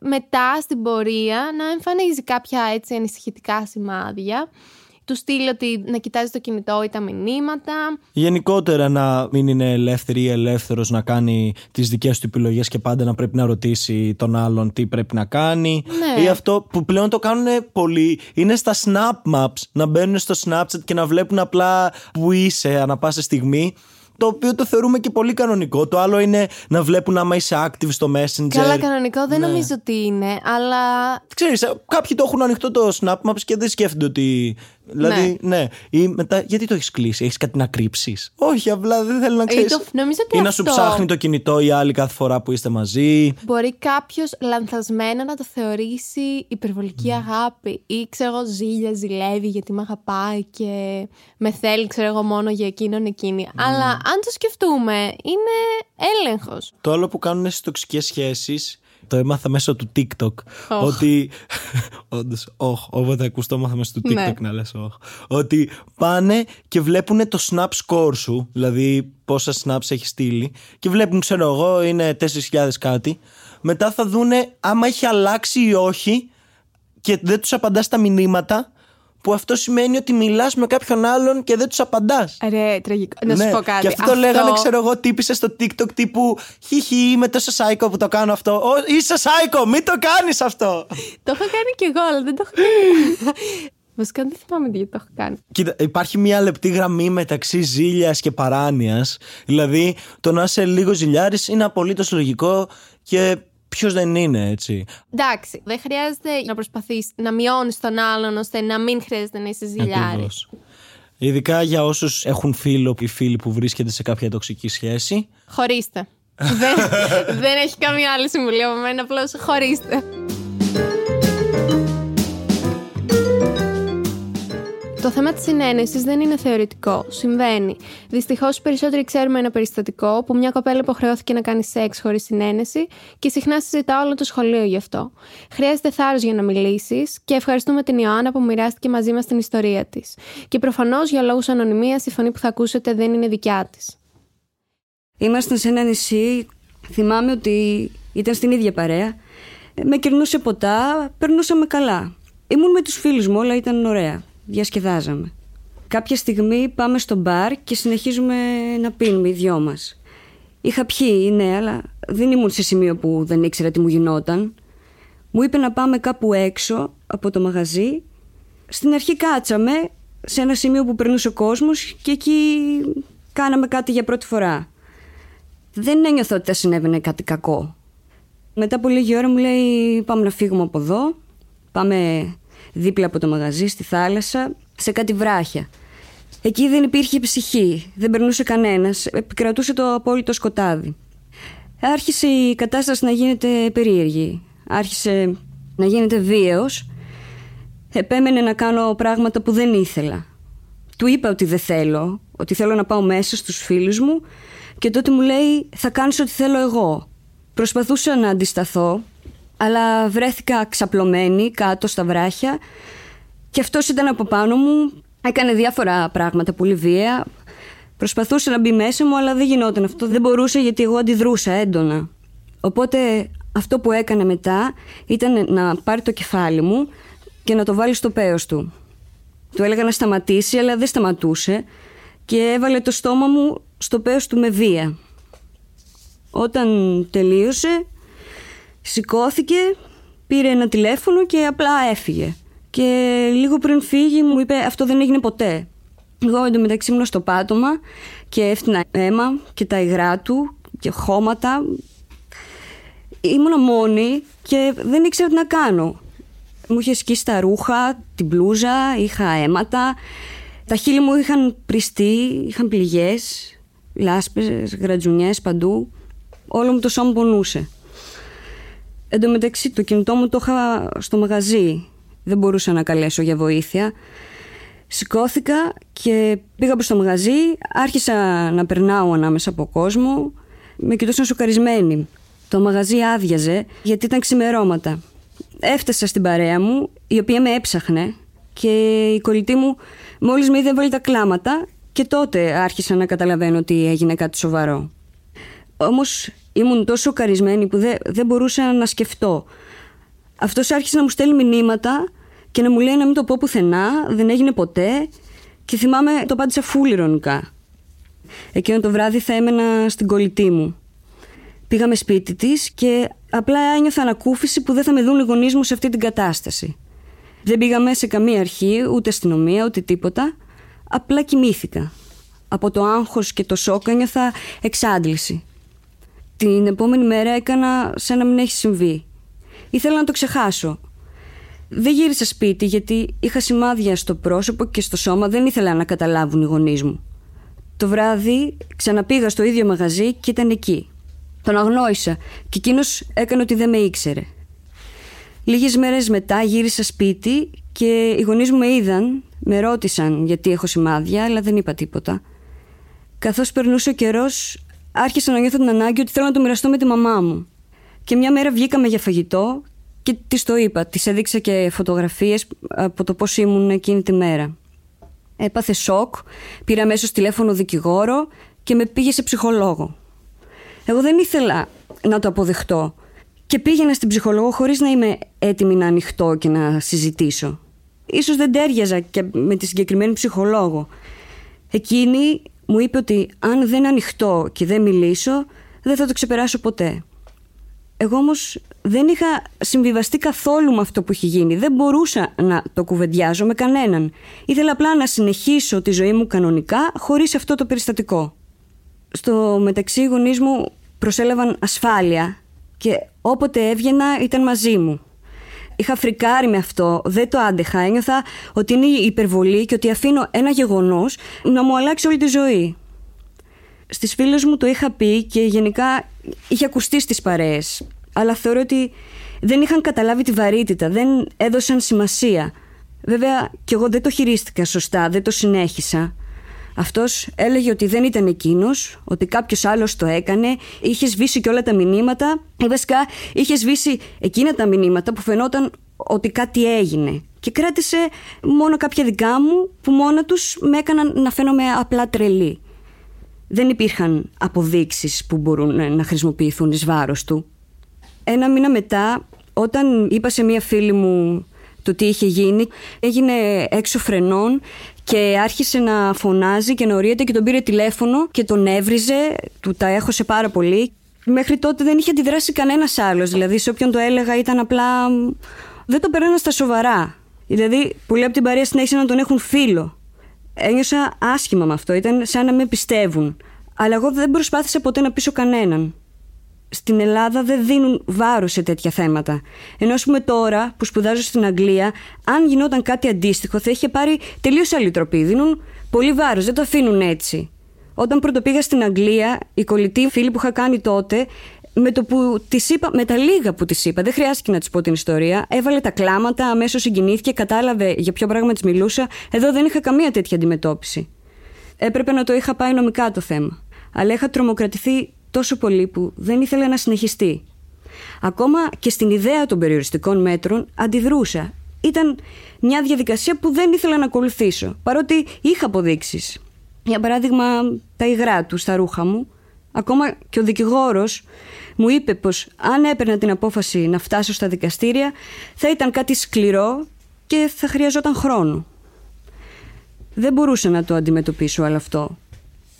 μετά στην πορεία να εμφανίζει κάποια έτσι ανησυχητικά σημάδια. Του στείλει ότι να κοιτάζει το κινητό ή τα μηνύματα.
Γενικότερα να μην είναι ελεύθερη ή ελεύθερος να κάνει τις δικές του επιλογές και πάντα να πρέπει να ρωτήσει τον άλλον τι πρέπει να κάνει.
Ναι.
Ή αυτό που πλέον το κάνουν πολύ είναι στα snap maps, να μπαίνουν στο Snapchat και να βλέπουν απλά που είσαι ανα πάσα στιγμή. Το οποίο το θεωρούμε και πολύ κανονικό. Το άλλο είναι να βλέπουν άμα είσαι active στο Messenger.
Καλά, κανονικό δεν
Ναι.
νομίζω ότι είναι, αλλά
Ξέρεις, ε, κάποιοι το έχουν ανοιχτό το Snap Maps και δεν σκέφτονται ότι. Δηλαδή, ναι. Ή μετά, γιατί το έχεις κλείσει, έχεις κάτι να κρύψεις; Όχι, απλά δεν θέλω να ξέρεις.
το- νομίζω ότι
Ή να σου
αυτό-
ψάχνει το κινητό η άλλη κάθε φορά που είστε μαζί.
μπορεί κάποιος λανθασμένα να το θεωρήσει υπερβολική αγάπη ή ξέρω εγώ ζήλια, ζηλεύει γιατί με αγαπάει και με θέλει ξέρω εγώ μόνο για εκείνον εκείνη. Αλλά αν το σκεφτούμε είναι έλεγχος.
Το άλλο που κάνουν στις τοξικές σχέσεις. Το έμαθα μέσω του TikTok.
Οχ.
Ότι. Όντως, όχι. Όποτε ακούς το έμαθα μέσω του TikTok
Ναι.
να λες, όχι. Ότι πάνε και βλέπουν το snap score σου, δηλαδή πόσα snaps έχεις στείλει, και βλέπουν, ξέρω εγώ, είναι 4.000 κάτι. Μετά θα δούνε άμα έχει αλλάξει ή όχι και δεν τους απαντάς στα μηνύματα, που αυτό σημαίνει ότι μιλάς με κάποιον άλλον και δεν τους απαντάς.
Ρε, τραγικό. Να σου πω κάτι.
Ναι, Και αυτό, το λέγανε, ξέρω εγώ, τύπησε στο TikTok τύπου Χιχι, είμαι τόσο σάικο που το κάνω αυτό. Ω, είσαι σάικο, μην το κάνεις αυτό.
Το έχω κάνει κι εγώ, αλλά δεν το έχω κάνει. [LAUGHS] Βασικά δεν θυμάμαι γιατί το έχω κάνει.
Κοίτα, υπάρχει μια λεπτή γραμμή μεταξύ ζήλιας και παράνοιας. Δηλαδή, το να είσαι λίγο ζηλιάρης είναι απολύτως λογικό και ποιος δεν είναι, έτσι;
Εντάξει, δεν χρειάζεται να προσπαθείς να μειώνεις τον άλλον ώστε να μην χρειάζεται να είσαι ζηλιάρης.
Ακριβώς. Ειδικά για όσους έχουν φίλο ή φίλοι που βρίσκεται σε κάποια τοξική σχέση.
Χωρίστε. [LAUGHS] δεν, δεν έχει καμία άλλη συμβουλή από μένα, απλώς χωρίστε. Το θέμα της συνένεσης δεν είναι θεωρητικό. Συμβαίνει. Δυστυχώς, οι περισσότεροι ξέρουμε ένα περιστατικό που μια κοπέλα υποχρεώθηκε να κάνει σεξ χωρίς συνένεση και συχνά συζητά όλο το σχολείο γι' αυτό. Χρειάζεται θάρρος για να μιλήσεις και ευχαριστούμε την Ιωάννα που μοιράστηκε μαζί μας την ιστορία της. Και προφανώς για λόγους ανωνυμίας η φωνή που θα ακούσετε δεν είναι δικιά της.
Ήμασταν σε ένα νησί, θυμάμαι ότι ήταν στην ίδια παρέα. Με κερνούσε ποτά, περνούσαμε καλά. Ήμουν με τους φίλους μου, όλα ήταν ωραία. Διασκεδάζαμε. Κάποια στιγμή πάμε στο μπαρ και συνεχίζουμε να πίνουμε οι δυο μας. Είχα πιει, ναι, αλλά δεν ήμουν σε σημείο που δεν ήξερα τι μου γινόταν. Μου είπε να πάμε κάπου έξω από το μαγαζί. Στην αρχή κάτσαμε σε ένα σημείο που περνούσε ο κόσμος και εκεί κάναμε κάτι για πρώτη φορά. Δεν ένιωθα ότι θα συνέβαινε κάτι κακό. Μετά από λίγη ώρα μου λέει πάμε να φύγουμε από εδώ. Πάμε δίπλα από το μαγαζί στη θάλασσα σε κάτι βράχια. Εκεί δεν υπήρχε ψυχή, δεν περνούσε κανένας, επικρατούσε το απόλυτο σκοτάδι. Άρχισε η κατάσταση να γίνεται περίεργη. Άρχισε να γίνεται βίαιος. Επέμενε να κάνω πράγματα που δεν ήθελα. Του είπα ότι δεν θέλω, ότι θέλω να πάω μέσα στους φίλους μου και τότε μου λέει θα κάνεις ό,τι θέλω εγώ. Προσπαθούσα να αντισταθώ, αλλά βρέθηκα ξαπλωμένη κάτω στα βράχια και αυτός ήταν από πάνω μου, έκανε διάφορα πράγματα πολύ βία. Προσπαθούσε να μπει μέσα μου, αλλά δεν γινόταν αυτό. Δεν μπορούσε γιατί εγώ αντιδρούσα έντονα. Οπότε αυτό που έκανε μετά ήταν να πάρει το κεφάλι μου και να το βάλει στο πέος του. Του έλεγα να σταματήσει, αλλά δεν σταματούσε και έβαλε το στόμα μου στο πέος του με βία. Όταν τελείωσε, Σηκώθηκε, πήρε ένα τηλέφωνο και απλά έφυγε. Και λίγο πριν φύγει μου είπε αυτό δεν έγινε ποτέ. Εγώ εντωμεταξύ ήμουν στο πάτωμα και έφτιανα αίμα και τα υγρά του και χώματα. Ήμουνα μόνη και δεν ήξερα τι να κάνω. Μου είχε σκίσει τα ρούχα, την μπλούζα, είχα αίματα. Τα χείλη μου είχαν πριστεί, είχαν πληγές, λάσπες, γρατζουνιές παντού. Όλο μου το σώμα πονούσε. Εν τω μεταξύ το κινητό μου το είχα στο μαγαζί. Δεν μπορούσα να καλέσω για βοήθεια. Σηκώθηκα και πήγα προς το μαγαζί, άρχισα να περνάω ανάμεσα από κόσμο. Με κοιτούσαν σοκαρισμένοι. Το μαγαζί άδειαζε γιατί ήταν ξημερώματα. Έφτασα στην παρέα μου, η οποία με έψαχνε και η κολλητή μου μόλις με είδε βάλει τα κλάματα και τότε άρχισα να καταλαβαίνω ότι έγινε κάτι σοβαρό. Όμως ήμουν τόσο σοκαρισμένη που δεν, δεν μπορούσα να σκεφτώ. Αυτός άρχισε να μου στέλνει μηνύματα και να μου λέει να μην το πω πουθενά, δεν έγινε ποτέ και θυμάμαι το απάντησα φούλη ηρωνικά. Εκείνο το βράδυ θα έμενα στην κολλητή μου. Πήγαμε σπίτι της και απλά ένιωθα ανακούφιση που δεν θα με δουν οι γονείς μου σε αυτή την κατάσταση. Δεν πήγαμε σε καμία αρχή, ούτε αστυνομία, ούτε τίποτα. Απλά κοιμήθηκα. Από το άγχος και το σοκ ένιωθα εξάντληση. Την επόμενη μέρα έκανα σαν να μην έχει συμβεί. Ήθελα να το ξεχάσω. Δεν γύρισα σπίτι γιατί είχα σημάδια στο πρόσωπο και στο σώμα, δεν ήθελα να καταλάβουν οι γονείς μου. Το βράδυ ξαναπήγα στο ίδιο μαγαζί και ήταν εκεί. Τον αγνόησα και εκείνος έκανε ότι δεν με ήξερε. Λίγες μέρες μετά γύρισα σπίτι και οι γονείς μου με είδαν, με ρώτησαν γιατί έχω σημάδια, αλλά δεν είπα τίποτα. Καθώς περνούσε ο καιρός, άρχισα να νιώθω την ανάγκη ότι θέλω να το μοιραστώ με τη μαμά μου. Και μια μέρα βγήκαμε για φαγητό και της το είπα. Της έδειξα και φωτογραφίες από το πώς ήμουν εκείνη τη μέρα. Έπαθε σοκ, πήρα αμέσως τηλέφωνο δικηγόρο και με πήγε σε ψυχολόγο. Εγώ δεν ήθελα να το αποδεχτώ και πήγαινα στην ψυχολόγο χωρίς να είμαι έτοιμη να ανοιχτώ και να συζητήσω. Ίσως δεν τέριαζα και με τη συγκεκριμένη ψυχολόγο. Εκείνη μου είπε ότι αν δεν ανοιχτώ και δεν μιλήσω, δεν θα το ξεπεράσω ποτέ. Εγώ όμως δεν είχα συμβιβαστεί καθόλου με αυτό που έχει γίνει. Δεν μπορούσα να το κουβεντιάζω με κανέναν. Ήθελα απλά να συνεχίσω τη ζωή μου κανονικά χωρίς αυτό το περιστατικό. Στο μεταξύ οι γονείς μου προσέλαβαν ασφάλεια και όποτε έβγαινα ήταν μαζί μου. Είχα φρικάρει με αυτό, δεν το άντεχα. Ένιωθα ότι είναι υπερβολή και ότι αφήνω ένα γεγονός να μου αλλάξει όλη τη ζωή. Στις φίλες μου το είχα πει και γενικά είχε ακουστεί στις παρέες. Αλλά θεωρώ ότι δεν είχαν καταλάβει τη βαρύτητα, δεν έδωσαν σημασία. Βέβαια, κι εγώ δεν το χειρίστηκα σωστά, δεν το συνέχισα. Αυτός έλεγε ότι δεν ήταν εκείνος, ότι κάποιος άλλος το έκανε, είχες σβήσει και όλα τα μηνύματα, ή βασικά είχες σβήσει εκείνα τα μηνύματα που φαινόταν ότι κάτι έγινε. Και κράτησε μόνο κάποια δικά μου που μόνα τους με έκαναν να φαίνομαι απλά τρελή. Δεν υπήρχαν αποδείξεις που μπορούν να χρησιμοποιηθούν εις βάρος του. Ένα μήνα μετά, όταν είπα σε μία φίλη μου το τι είχε γίνει, έγινε έξω φρενών και άρχισε να φωνάζει και να ορίεται και τον πήρε τηλέφωνο και τον έβριζε, του τα έχωσε πάρα πολύ. Μέχρι τότε δεν είχε αντιδράσει κανένας άλλος. Δηλαδή, σε όποιον το έλεγα ήταν απλά. Δεν το περνάνα στα σοβαρά. Δηλαδή, πολλοί από την παρέα συνέχισαν να τον έχουν φίλο. Ένιωσα άσχημα με αυτό. Ήταν σαν να με πιστεύουν. Αλλά εγώ δεν προσπάθησα ποτέ να πείσω κανέναν στην Ελλάδα δεν δίνουν βάρος σε τέτοια θέματα. Ενώ, ας πούμε, τώρα που σπουδάζω στην Αγγλία, αν γινόταν κάτι αντίστοιχο, θα είχε πάρει τελείως άλλη τροπή. Δίνουν πολύ βάρος, δεν το αφήνουν έτσι. Όταν πρώτο πήγα στην Αγγλία, η κολλητή φίλη που είχα κάνει τότε, με το που τη είπα, με τα λίγα που τη είπα, δεν χρειάστηκε να τη πω την ιστορία, έβαλε τα κλάματα, αμέσως συγκινήθηκε, κατάλαβε για ποιο πράγμα της μιλούσα. Εδώ δεν είχα καμία τέτοια αντιμετώπιση. Έπρεπε να το είχα πάει νομικά το θέμα. Αλλά είχα τρομοκρατηθεί τόσο πολύ που δεν ήθελε να συνεχιστεί. Ακόμα και στην ιδέα των περιοριστικών μέτρων αντιδρούσα. Ήταν μια διαδικασία που δεν ήθελα να ακολουθήσω, παρότι είχα αποδείξεις. Για παράδειγμα, τα υγρά του στα ρούχα μου. Ακόμα και ο δικηγόρος μου είπε πως αν έπαιρνα την απόφαση να φτάσω στα δικαστήρια θα ήταν κάτι σκληρό και θα χρειαζόταν χρόνο. Δεν μπορούσα να το αντιμετωπίσω όλο αυτό.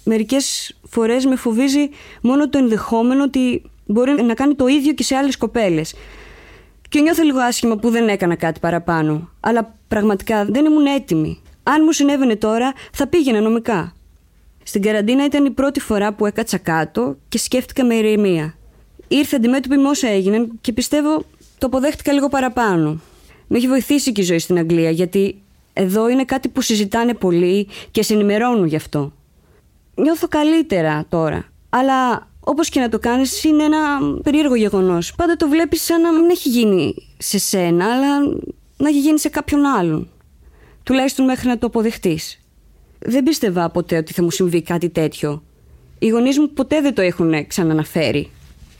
Μερικές φορές με φοβίζει μόνο το ενδεχόμενο ότι Μπορεί να κάνει το ίδιο και σε άλλες κοπέλες. Και νιώθω λίγο άσχημα που δεν έκανα κάτι παραπάνω. Αλλά πραγματικά δεν ήμουν έτοιμη. Αν μου συνέβαινε τώρα, θα πήγαινα νομικά. Στην καραντίνα ήταν η πρώτη φορά που έκατσα κάτω και σκέφτηκα με ηρεμία. Ήρθε αντιμέτωπη με όσα έγιναν και πιστεύω το αποδέχτηκα λίγο παραπάνω. Με έχει βοηθήσει και η ζωή στην Αγγλία, γιατί εδώ είναι κάτι που συζητάνε πολύ και σε ενημερώνουν γι' αυτό. Νιώθω καλύτερα τώρα. Αλλά όπως και να το κάνεις, είναι ένα περίεργο γεγονός. Πάντα το βλέπεις σαν να μην έχει γίνει σε σένα, αλλά να έχει γίνει σε κάποιον άλλον. Τουλάχιστον μέχρι να το αποδεχτείς. Δεν πίστευα ποτέ ότι θα μου συμβεί κάτι τέτοιο. Οι γονείς μου ποτέ δεν το έχουν ξαναναφέρει.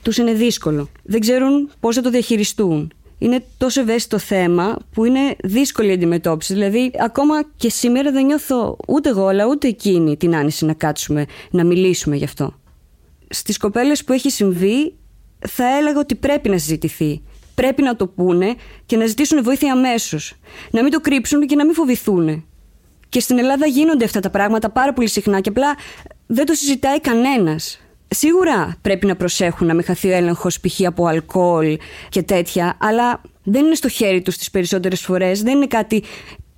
Τους είναι δύσκολο. Δεν ξέρουν πώς θα το διαχειριστούν. Είναι τόσο ευαίσθητο θέμα που είναι δύσκολη η αντιμετώπιση. Δηλαδή, ακόμα και σήμερα δεν νιώθω ούτε εγώ, αλλά ούτε εκείνη την άνεση να κάτσουμε να μιλήσουμε γι' αυτό. Στις κοπέλες που έχει συμβεί, θα έλεγα ότι πρέπει να συζητηθεί. Πρέπει να το πούνε και να ζητήσουν βοήθεια αμέσως. Να μην το κρύψουν και να μην φοβηθούν. Και στην Ελλάδα γίνονται αυτά τα πράγματα πάρα πολύ συχνά και απλά δεν το συζητάει κανένας. Σίγουρα πρέπει να προσέχουν να μην χαθεί ο έλεγχος π.χ. από αλκοόλ και τέτοια, αλλά δεν είναι στο χέρι τους τις περισσότερες φορές. Δεν είναι κάτι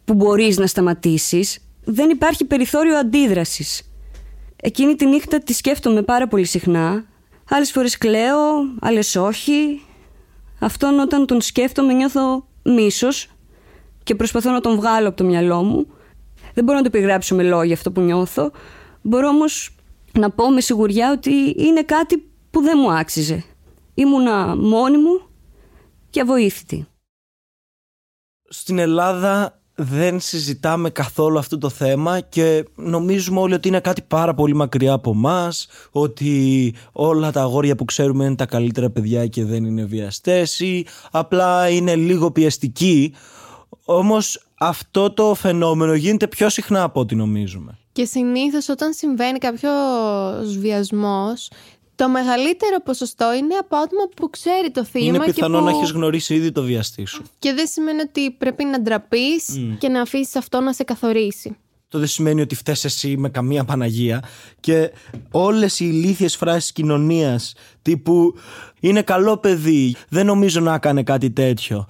που μπορείς να σταματήσεις. Δεν υπάρχει περιθώριο αντίδρασης. Εκείνη τη νύχτα τη σκέφτομαι πάρα πολύ συχνά. Άλλες φορές κλαίω, άλλες όχι. Αυτόν όταν τον σκέφτομαι νιώθω μίσος και προσπαθώ να τον βγάλω από το μυαλό μου. Δεν μπορώ να το επιγράψω με λόγια αυτό που νιώθω. Μπορώ όμως να πω με σιγουριά ότι είναι κάτι που δεν μου άξιζε. Ήμουνα μόνη μου και αβοήθητη.
Στην Ελλάδα δεν συζητάμε καθόλου αυτό το θέμα και νομίζουμε όλοι ότι είναι κάτι πάρα πολύ μακριά από εμά, ότι όλα τα αγόρια που ξέρουμε είναι τα καλύτερα παιδιά και δεν είναι βιαστές ή απλά είναι λίγο πιεστικοί. Όμως αυτό το φαινόμενο γίνεται πιο συχνά από ό,τι νομίζουμε.
Και συνήθως όταν συμβαίνει κάποιο βιασμό, το μεγαλύτερο ποσοστό είναι από άτομα που ξέρει το θύμα.
Είναι πιθανό
και που...
να έχεις γνωρίσει ήδη το βιαστή σου.
Και δεν σημαίνει ότι πρέπει να ντραπείς και να αφήσεις αυτό να σε καθορίσει.
Το δεν σημαίνει ότι φταίς εσύ με καμία Παναγία και όλες οι ηλίθιες φράσεις κοινωνίας τύπου είναι καλό παιδί, δεν νομίζω να έκανε κάτι τέτοιο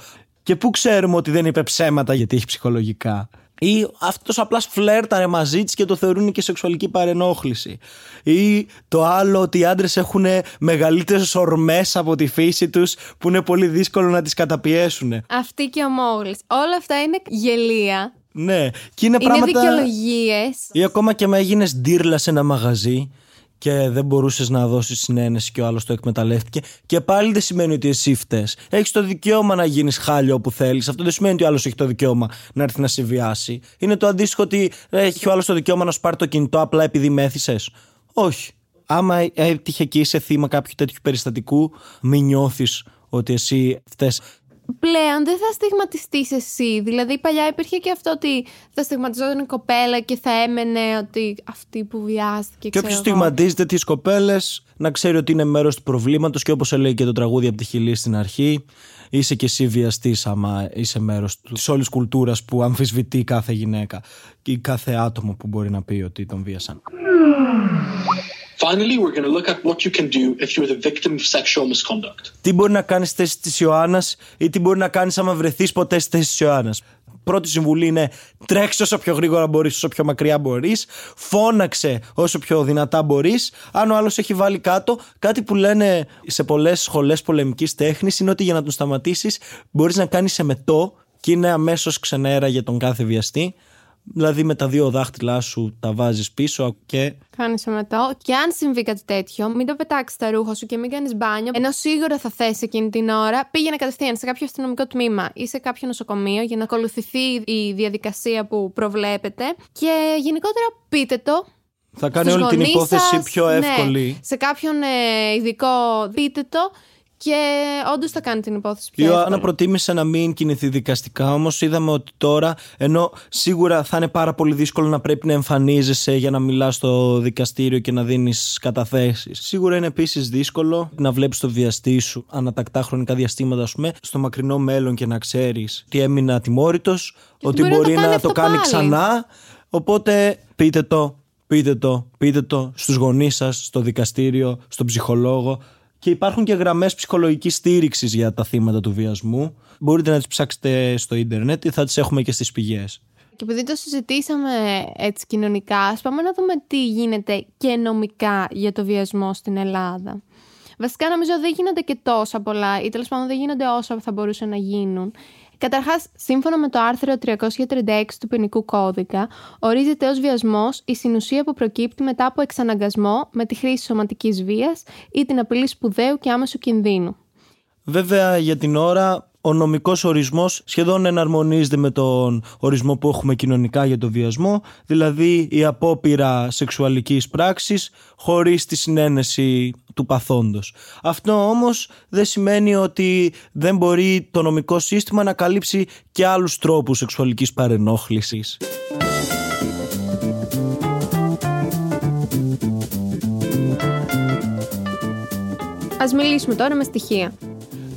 και πού ξέρουμε ότι δεν είπε ψέματα γιατί έχει ψυχολογικά ή αυτός απλά φλέρταρε μαζί της και το θεωρούν και σεξουαλική παρενόχληση. Ή το άλλο ότι οι άντρες έχουν μεγαλύτερες ορμές από τη φύση τους που είναι πολύ δύσκολο να τις καταπιέσουν.
Αυτή και ο Μόγλης. Όλα αυτά είναι γελία.
Ναι, και είναι,
Είναι
πράγματα.
δικαιολογίες.
Ή ακόμα και με έγινες ντύρλα σε ένα μαγαζί και δεν μπορούσες να δώσεις συνένεση και ο άλλος το εκμεταλλεύτηκε. Και πάλι δεν σημαίνει ότι εσύ φταίει. Έχεις το δικαίωμα να γίνεις χάλιο όπου θέλεις. Αυτό δεν σημαίνει ότι ο άλλος έχει το δικαίωμα να έρθει να σε βιάσει. Είναι το αντίστοιχο ότι έχει ο άλλος το δικαίωμα να σου πάρει το κινητό απλά επειδή μέθησες. Όχι. Άμα έτυχε και είσαι θύμα κάποιου τέτοιου περιστατικού, μην νιώθεις ότι εσύ φταίει.
Πλέον δεν θα στιγματιστείς εσύ. Δηλαδή, παλιά υπήρχε και αυτό ότι θα στιγματιζόταν η κοπέλα και θα έμενε ότι αυτή που βιάστηκε.
Και
ξέρω
όποιος
εγώ.
στιγματίζεται τι κοπέλες, να ξέρει ότι είναι μέρος του προβλήματος και όπως λέει και το τραγούδι από τη Χιλή στην αρχή, είσαι και εσύ βιαστής άμα είσαι μέρος της όλης κουλτούρας που αμφισβητεί κάθε γυναίκα ή κάθε άτομο που μπορεί να πει ότι τον βίασαν.
Finally, we're going to look at what you can do if you're the victim of sexual misconduct.
Τι μπορεί να κάνεις στη θέση της Ιωάννας ή τι μπορεί να κάνεις άμα βρεθείς ποτέ στη θέση της Ιωάννας. Πρώτη συμβουλή είναι τρέξε όσο πιο γρήγορα μπορείς, όσο πιο μακριά μπορείς. Φώναξε όσο πιο δυνατά μπορείς. Αν ο άλλος έχει βάλει κάτω, κάτι που λένε σε πολλές σχολές πολεμικής τέχνης είναι ότι για να τον σταματήσεις μπορείς να κάνεις εμετό και είναι αμέσως ξενέρα για τον κάθε βιαστή. Δηλαδή με τα δύο δάχτυλά σου τα βάζεις πίσω και
Κάνεις μετά. Και αν συμβεί κάτι τέτοιο, μην το πετάξεις τα ρούχα σου και μην κάνεις μπάνιο. Ενώ σίγουρα θα θέσει εκείνη την ώρα, πήγαινε κατευθείαν σε κάποιο αστυνομικό τμήμα ή σε κάποιο νοσοκομείο για να ακολουθηθεί η διαδικασία που προβλέπετε. Και γενικότερα πείτε το.
θα κάνει
στους
όλη την
γονείς
υπόθεση
σας,
πιο
ναι,
εύκολη.
σε κάποιον ε, ειδικό πείτε το και όντως θα κάνει την υπόθεση
Η
πιο
Ιωάννα
εύκολη.
προτίμησε να μην κινηθεί δικαστικά, όμως είδαμε ότι τώρα, ενώ σίγουρα θα είναι πάρα πολύ δύσκολο να πρέπει να εμφανίζεσαι για να μιλάς στο δικαστήριο και να δίνεις καταθέσεις. Σίγουρα είναι επίσης δύσκολο να βλέπεις το βιαστή σου ανατακτά χρονικά διαστήματα, ας πούμε, στο μακρινό μέλλον και να ξέρεις ότι έμεινε ατιμόρυτος, ότι
μπορεί να το
μπορεί
κάνει
να
αυτό
το κάνει
πάλι.
ξανά. Οπότε πείτε το, πείτε το, πείτε το στους γονείς σας, στο δικαστήριο, στον ψυχολόγο και υπάρχουν και γραμμές ψυχολογικής στήριξης για τα θύματα του βιασμού. Μπορείτε να τις ψάξετε στο ίντερνετ ή θα τις έχουμε και στις πηγές.
Και επειδή το συζητήσαμε έτσι κοινωνικά, ας πάμε να δούμε τι γίνεται και νομικά για το βιασμό στην Ελλάδα. Βασικά νομίζω δεν γίνονται και τόσα πολλά ή τέλος πάντων δεν γίνονται όσα θα μπορούσαν να γίνουν. Καταρχάς, σύμφωνα με το άρθρο 336 του ποινικού κώδικα, ορίζεται ως βιασμός η συνουσία που προκύπτει μετά από εξαναγκασμό με τη χρήση σωματικής βίας ή την απειλή σπουδαίου και άμεσου κινδύνου.
Βέβαια για την ώρα ο νομικός ορισμός σχεδόν εναρμονίζεται με τον ορισμό που έχουμε κοινωνικά για το βιασμό, δηλαδή η απόπειρα σεξουαλικής πράξης χωρίς τη συνένεση του παθόντος. Αυτό όμως δεν σημαίνει ότι δεν μπορεί το νομικό σύστημα να καλύψει και άλλους τρόπους σεξουαλικής παρενόχλησης.
Ας μιλήσουμε τώρα με στοιχεία.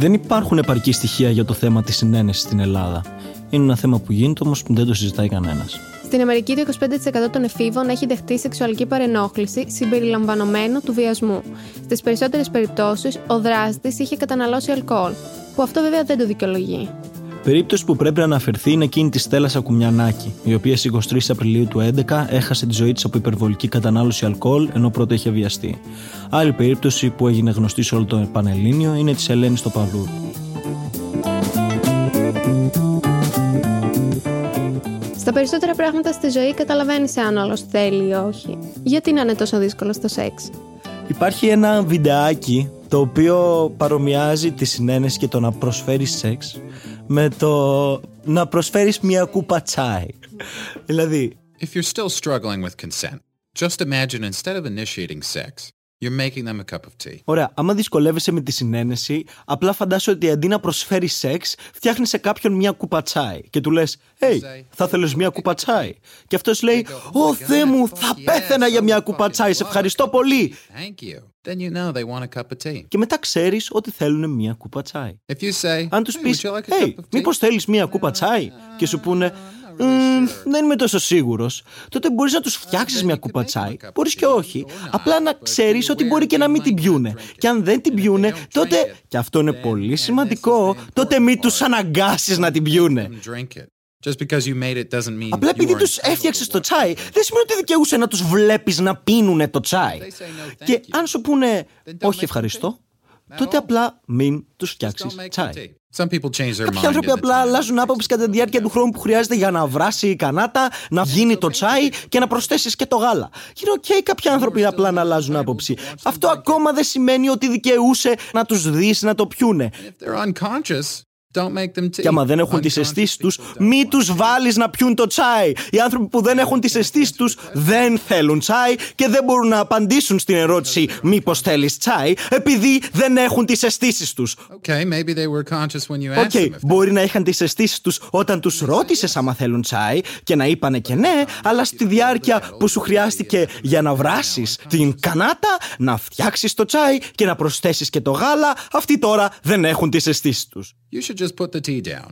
Δεν υπάρχουν επαρκή στοιχεία για το θέμα της συνένεσης στην Ελλάδα. Είναι ένα θέμα που γίνεται όμως που δεν το συζητάει κανένας.
Στην Αμερική, το 25% των εφήβων έχει δεχτεί σεξουαλική παρενόχληση συμπεριλαμβανομένου του βιασμού. Στις περισσότερες περιπτώσεις, ο δράστης είχε καταναλώσει αλκοόλ, που αυτό βέβαια δεν το δικαιολογεί.
Περίπτωση που πρέπει να αναφερθεί είναι εκείνη της Στέλλας Ακουμιανάκη, η οποία στις 23 Απριλίου του 2011 έχασε τη ζωή της από υπερβολική κατανάλωση αλκοόλ ενώ πρώτα είχε βιαστεί. Άλλη περίπτωση που έγινε γνωστή σε όλο το Πανελλήνιο είναι της Ελένης στο Παλούρ.
Στα περισσότερα πράγματα στη ζωή καταλαβαίνεις αν άλλο θέλει ή όχι. Γιατί να είναι τόσο δύσκολο στο σεξ;
Υπάρχει ένα βιντεάκι το οποίο παρομοιάζει τη συνένεση και το να προσφέρεις σεξ με το να προσφέρεις μια κούπα τσάι. δηλαδή,
If you're still struggling with consent, just imagine instead of initiating sex, you're making them a cup of tea.
Ωραία, άμα δυσκολεύεσαι με τη συνένεση, απλά φαντάσου ότι αντί να προσφέρει σεξ, φτιάχνεις σε κάποιον μια κούπα τσάι και του λες: Hey, θα θέλεις μια κούπα τσάι; Και αυτός λέει: Ω Θεέ μου, θα πέθαινα για μια κούπα τσάι, σε ευχαριστώ πολύ.
Thank you. Then you know they want a cup of tea.
Και μετά ξέρεις ότι θέλουν μια κούπα τσάι.
If you say,
Αν τους
"Hey,
πεις:
would you like a
Hey,
cup of tea?"
μήπως θέλεις μια κούπα τσάι, και σου πούνε. «Μμμ, δεν είμαι τόσο σίγουρος. Τότε μπορείς να τους φτιάξεις μια κούπα τσάι. Μπορείς και όχι. Απλά να ξέρεις ότι μπορεί και να μην την πιούνε. Και αν δεν την πιούνε, τότε. Και αυτό είναι πολύ σημαντικό. Τότε μην τους αναγκάσεις να την πιούνε.
Them drink it. Just because you made it doesn't mean
Απλά
you
επειδή
are
τους
entitled
έφτιαξες
to
το
it.
τσάι, δεν σημαίνει ότι δικαιούσαι να τους βλέπεις να πίνουνε το τσάι. Και αν σου πούνε όχι ευχαριστώ, τότε απλά μην τους φτιάξεις
Don't make them
τσάι.
Tea. Some people change their
Κάποιοι
mind
άνθρωποι
in the
απλά
time.
αλλάζουν άποψη κατά τη διάρκεια του χρόνου που χρειάζεται για να βράσει η κανάτα, να γίνει το τσάι και να προσθέσεις και το γάλα. Και είναι οκ κάποιοι άνθρωποι απλά να αλλάζουν άποψη. Αυτό ακόμα δεν σημαίνει ότι δικαιούσαι να τους δεις να το πιούνε.
If they're unconscious, don't make them tea.
Και άμα δεν έχουν τις
Unconscious
αισθήσεις τους,
people don't
μη
want
τους βάλεις να πιούν το τσάι. Οι άνθρωποι που δεν έχουν τις αισθήσεις τους δεν θέλουν τσάι και δεν μπορούν να απαντήσουν στην ερώτηση Μήπως θέλεις τσάι, επειδή δεν έχουν τις αισθήσεις τους.
Okay, maybe they were conscious when you
OK,
asked them if they
μπορεί να είχαν τις αισθήσεις τους όταν τους ρώτησες άμα θέλουν τσάι και να είπανε και ναι, αλλά στη διάρκεια που σου χρειάστηκε για να βράσεις την κανάτα, να φτιάξεις το τσάι και να προσθέσεις και το γάλα, αυτοί τώρα δεν έχουν τις αισθήσεις τους.
You should just put the tea down.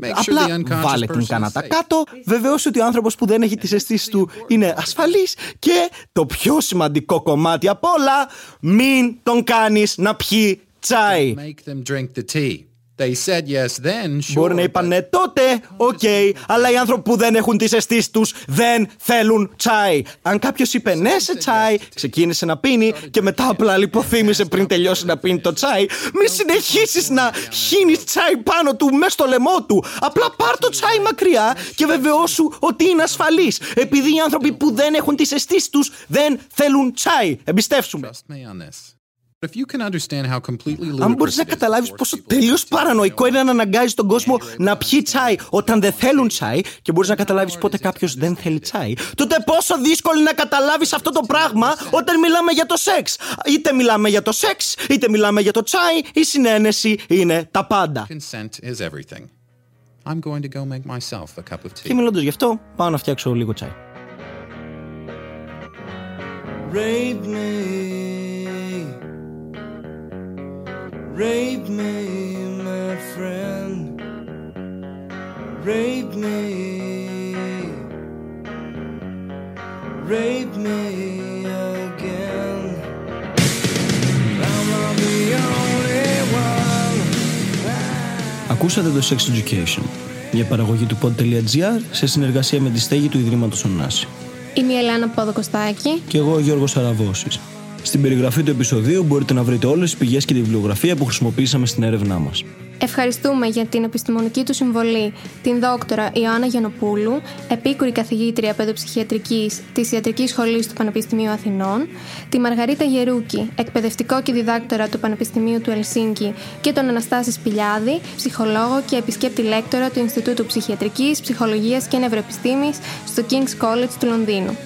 Make sure the
Απλά
unconscious
βάλε
person
την
is
κανάτα
safe.
κάτω, βεβαιώσου ότι ο άνθρωπος που δεν έχει τις αισθήσεις του είναι ασφαλής και το πιο σημαντικό κομμάτι απ' όλα, μην τον κάνεις να πιει τσάι.
Make them drink the tea. They said yes then, sure.
Μπορεί να είπαν
but
ναι τότε, οκ, αλλά οι άνθρωποι που δεν έχουν τις αισθήσεις τους δεν θέλουν τσάι. Αν κάποιος είπε ναι σε τσάι, ξεκίνησε να πίνει και μετά απλά λιποθύμησε πριν τελειώσει να πίνει το τσάι, μη συνεχίσεις να χύνεις τσάι πάνω του μέσα στο λαιμό του. Απλά πάρ το τσάι μακριά και βεβαιώσου ότι είναι ασφαλής. Επειδή οι άνθρωποι που δεν έχουν τις αισθήσεις τους δεν θέλουν τσάι. Εμπιστεύσουμε.
Trust me on this. But if you can understand how completely
Αν μπορείς
ludicrous
να
it is to
καταλάβεις
force
πόσο
people to
τελείως
have sex
παρανοϊκό
when
είναι να αναγκάζει τον κόσμο να πιει τσάι όταν δεν θέλουν τσάι και μπορείς να καταλάβεις πότε κάποιος δεν θέλει τσάι, τότε πόσο δύσκολο είναι να καταλάβεις αυτό το πράγμα όταν μιλάμε για το σεξ. Είτε μιλάμε για το σεξ, είτε μιλάμε για το τσάι, η συνένεση είναι τα πάντα.
Consent is everything. I'm going to go make myself a cup of
Και
tea.
μιλώντας γι' αυτό, πάω να φτιάξω λίγο τσάι. Rape me, Rape me, my friend. Rape me. Rape me Ακούσατε το Sex Education, μια παραγωγή του pod.gr σε συνεργασία με τη στέγη του Ιδρύματος Ωνάση.
Είμαι η Ελένα Ποδοκοστάκη.
Και εγώ ο Γιώργος Αραβώσης. Στην περιγραφή του επεισοδίου μπορείτε να βρείτε όλες τις πηγές και τη βιβλιογραφία που χρησιμοποίησαμε στην έρευνά μας.
Ευχαριστούμε για την επιστημονική του συμβολή την δόκτωρα Ιωάννα Γιανοπούλου, επίκουρη καθηγήτρια παιδοψυχιατρικής της Ιατρικής Σχολής του Πανεπιστημίου Αθηνών, τη Μαργαρίτα Γερούκη, εκπαιδευτικό και διδάκτορα του Πανεπιστημίου του Ελσίνκη και τον Αναστάση Σπηλιάδη, ψυχολόγο και επισκέπτη λέκτορα του Ινστιτούτου Ψυχιατρικής, Ψυχολογίας και Νευροεπιστήμης στο King's College του Λονδίνου.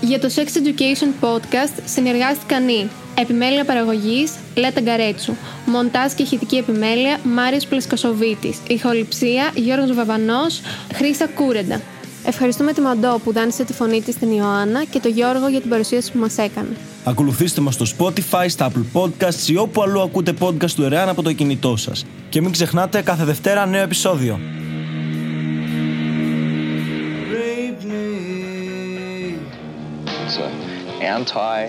Για το Sex Education Podcast συνεργάστηκαν οι Επιμέλεια παραγωγής Λέτα Γκαρέτσου. Μοντάζ και ηχητική επιμέλεια Μάριος Πλεσκοσοβίτης. Ηχοληψία Γιώργος Βαβανός, Χρύσα Κούρεντα. Ευχαριστούμε τη Μαντό που δάνεισε τη φωνή της στην Ιωάννα και τον Γιώργο για την παρουσίαση που μας έκανε.
Ακολουθήστε μας στο Spotify, στα Apple Podcasts ή όπου αλλού ακούτε podcast του Ερεάν από το κινητό σας. Και μην ξεχνάτε κάθε Δευτέρα νέο επεισόδιο.
It's an anti,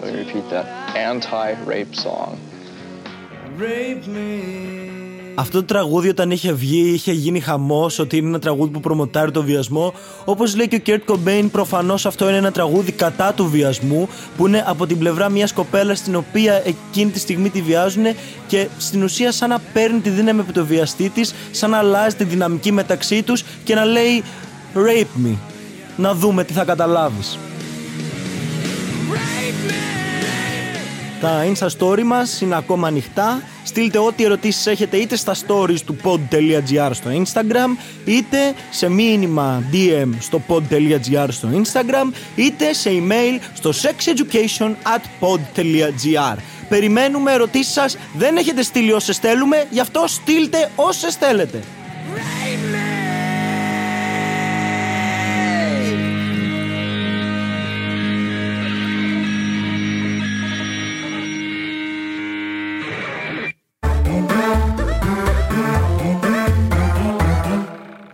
let me repeat that, anti-rape song.
Αυτό το τραγούδι όταν είχε βγει είχε γίνει χαμός ότι είναι ένα τραγούδι που προμοτάρει το βιασμό. Όπως λέει και ο Κέρτ Κομπέιν προφανώς αυτό είναι ένα τραγούδι κατά του βιασμού που είναι από την πλευρά μιας κοπέλας την οποία εκείνη τη στιγμή τη βιάζουν και στην ουσία σαν να παίρνει τη δύναμη από το βιαστή της σαν να αλλάζει τη δυναμική μεταξύ τους και να λέει rape me να δούμε τι θα καταλάβεις Τα Insta Story μας είναι ακόμα ανοιχτά. Στείλτε ό,τι ερωτήσεις έχετε είτε στα stories του pod.gr στο Instagram, είτε σε μήνυμα DM στο pod.gr στο Instagram, είτε σε email στο sexeducation at pod.gr. Περιμένουμε ερωτήσεις σας, δεν έχετε στείλει όσες θέλουμε, γι' αυτό στείλτε όσες θέλετε.